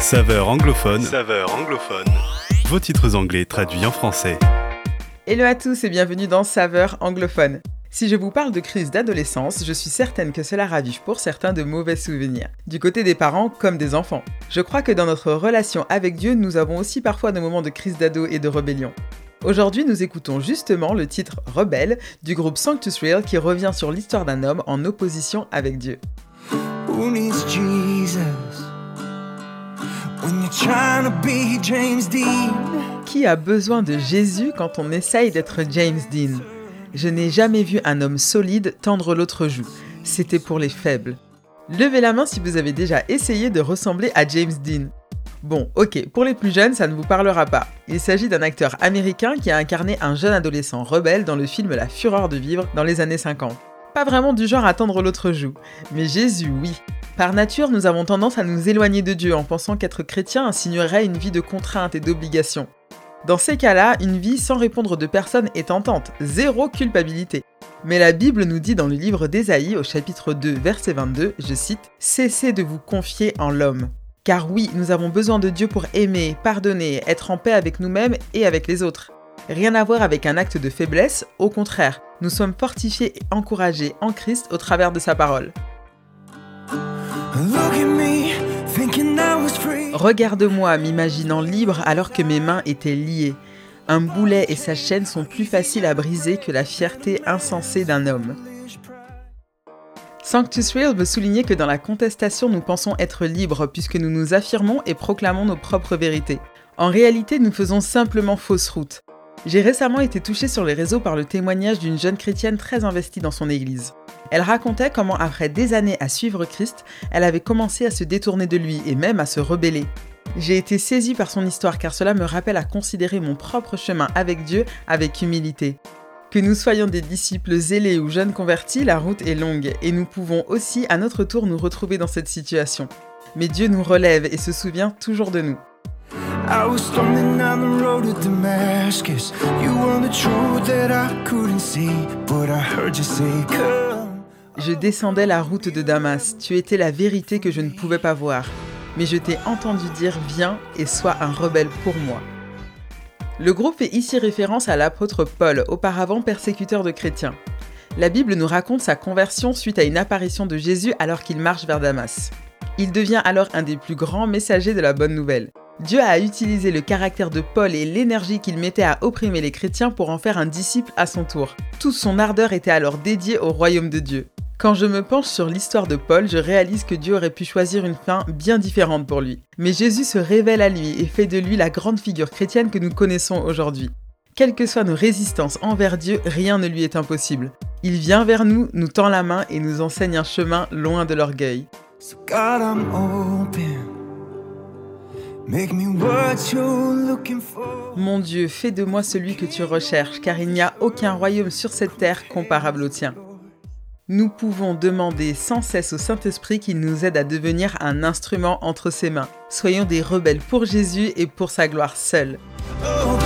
Saveur anglophone. Saveur anglophone. Vos titres anglais traduits en français. Hello à tous et bienvenue dans Saveur anglophone. Si je vous parle de crise d'adolescence, je suis certaine que cela ravive pour certains de mauvais souvenirs, du côté des parents comme des enfants. Je crois que dans notre relation avec Dieu, nous avons aussi parfois des moments de crise d'ado et de rébellion. Aujourd'hui, nous écoutons justement le titre Rebelle du groupe Sanctus Real qui revient sur l'histoire d'un homme en opposition avec Dieu. Qui a besoin de Jésus quand on essaye d'être James Dean? Je n'ai jamais vu un homme solide tendre l'autre joue. C'était pour les faibles. Levez la main si vous avez déjà essayé de ressembler à James Dean. Bon, ok, pour les plus jeunes, ça ne vous parlera pas. Il s'agit d'un acteur américain qui a incarné un jeune adolescent rebelle dans le film La Fureur de vivre dans les années 50. Pas vraiment du genre à tendre l'autre joue, mais Jésus, oui. Par nature, nous avons tendance à nous éloigner de Dieu en pensant qu'être chrétien insinuerait une vie de contraintes et d'obligations. Dans ces cas-là, une vie sans répondre de personne est tentante, zéro culpabilité. Mais la Bible nous dit dans le livre d'Ésaïe au chapitre 2 verset 22, je cite, Cessez de vous confier en l'homme. Car oui, nous avons besoin de Dieu pour aimer, pardonner, être en paix avec nous-mêmes et avec les autres. Rien à voir avec un acte de faiblesse, au contraire, nous sommes fortifiés et encouragés en Christ au travers de sa parole. Regarde-moi m'imaginant libre alors que mes mains étaient liées. Un boulet et sa chaîne sont plus faciles à briser que la fierté insensée d'un homme. Sanctus Real veut souligner que dans la contestation, nous pensons être libres puisque nous nous affirmons et proclamons nos propres vérités. En réalité, nous faisons simplement fausse route. J'ai récemment été touchée sur les réseaux par le témoignage d'une jeune chrétienne très investie dans son église. Elle racontait comment après des années à suivre Christ, elle avait commencé à se détourner de lui et même à se rebeller. J'ai été saisie par son histoire car cela me rappelle à considérer mon propre chemin avec Dieu avec humilité. Que nous soyons des disciples zélés ou jeunes convertis, la route est longue et nous pouvons aussi à notre tour nous retrouver dans cette situation. Mais Dieu nous relève et se souvient toujours de nous. Je descendais la route de Damas, tu étais la vérité que je ne pouvais pas voir. Mais je t'ai entendu dire viens et sois un rebelle pour moi. Le groupe fait ici référence à l'apôtre Paul, auparavant persécuteur de chrétiens. La Bible nous raconte sa conversion suite à une apparition de Jésus alors qu'il marche vers Damas. Il devient alors un des plus grands messagers de la bonne nouvelle. Dieu a utilisé le caractère de Paul et l'énergie qu'il mettait à opprimer les chrétiens pour en faire un disciple à son tour. Toute son ardeur était alors dédiée au royaume de Dieu. Quand je me penche sur l'histoire de Paul, je réalise que Dieu aurait pu choisir une fin bien différente pour lui. Mais Jésus se révèle à lui et fait de lui la grande figure chrétienne que nous connaissons aujourd'hui. Quelles que soient nos résistances envers Dieu, rien ne lui est impossible. Il vient vers nous, nous tend la main et nous enseigne un chemin loin de l'orgueil. Mon Dieu, fais de moi celui que tu recherches, car il n'y a aucun royaume sur cette terre comparable au tien nous pouvons demander sans cesse au Saint-Esprit qu'il nous aide à devenir un instrument entre ses mains. Soyons des rebelles pour Jésus et pour sa gloire seule. Oh,